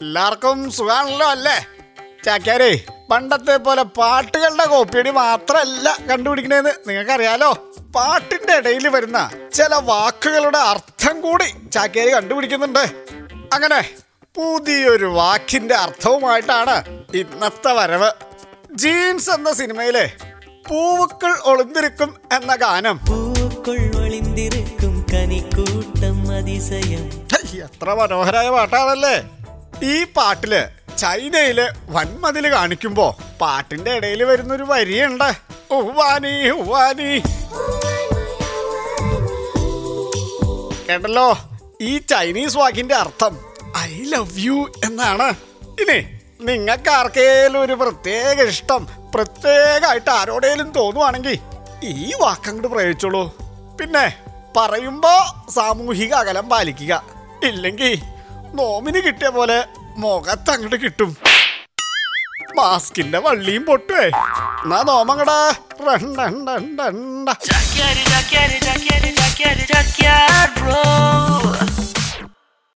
എല്ലാവർക്കും സുഖാണല്ലോ അല്ലേ? ചാക്യാരേ പണ്ടത്തെ പോലെ പാട്ടുകളുടെ കോപ്പിയടി മാത്രമല്ല കണ്ടുപിടിക്കണേന്ന് നിങ്ങൾക്കറിയാലോ? പാട്ടിന്റെ ഇടയിൽ വരുന്ന ചില വാക്കുകളുടെ അർത്ഥം കൂടി ചാക്യാരി കണ്ടുപിടിക്കുന്നുണ്ട്. അങ്ങനെ പുതിയൊരു വാക്കിന്റെ അർത്ഥവുമായിട്ടാണ് ഇന്നത്തെ വരവ്. ജീൻസ് എന്ന സിനിമയിലെ പൂവുക്കൾ ഒളിന്തിരിക്കും എന്ന ഗാനം. പൂവുക്കൾ ഒളിന്തിരിക്കും അതിശയം. എത്ര മനോഹരായ പാട്ടാണല്ലേ. ഈ പാട്ടിൽ ചൈനയിലെ വൻമതിൽ കാണിക്കുമ്പോ പാട്ടിന്റെ ഇടയിൽ വരുന്ന ഒരു വരിയുണ്ട് ഉവാനി ഉവാനി കേട്ടല്ലോ? ഈ ചൈനീസ് വാക്കിന്റെ അർത്ഥം ഐ ലവ് യു എന്നാണ്. ഇനി നിങ്ങൾക്ക് ആർക്കേലും ഒരു പ്രത്യേക ഇഷ്ടം പ്രത്യേകമായിട്ട് ആരോടേലും തോന്നുവാണെങ്കിൽ ഈ വാക്കങ്ങോട്ട് പ്രയോഗിച്ചോളൂ. പിന്നെ പറയുമ്പോൾ സാമൂഹിക അകലം പാലിക്കുക. ഇല്ലെങ്കിൽ നോമിന് കിട്ടിയ പോലെ മുഖത്ത് അങ്ങോട്ട് കിട്ടും. മാസ്കിന്റെ വള്ളിയും പൊട്ടുവേ. എന്നാ നോമങ്ങടാ. റണ്ടണ്ടണ്ട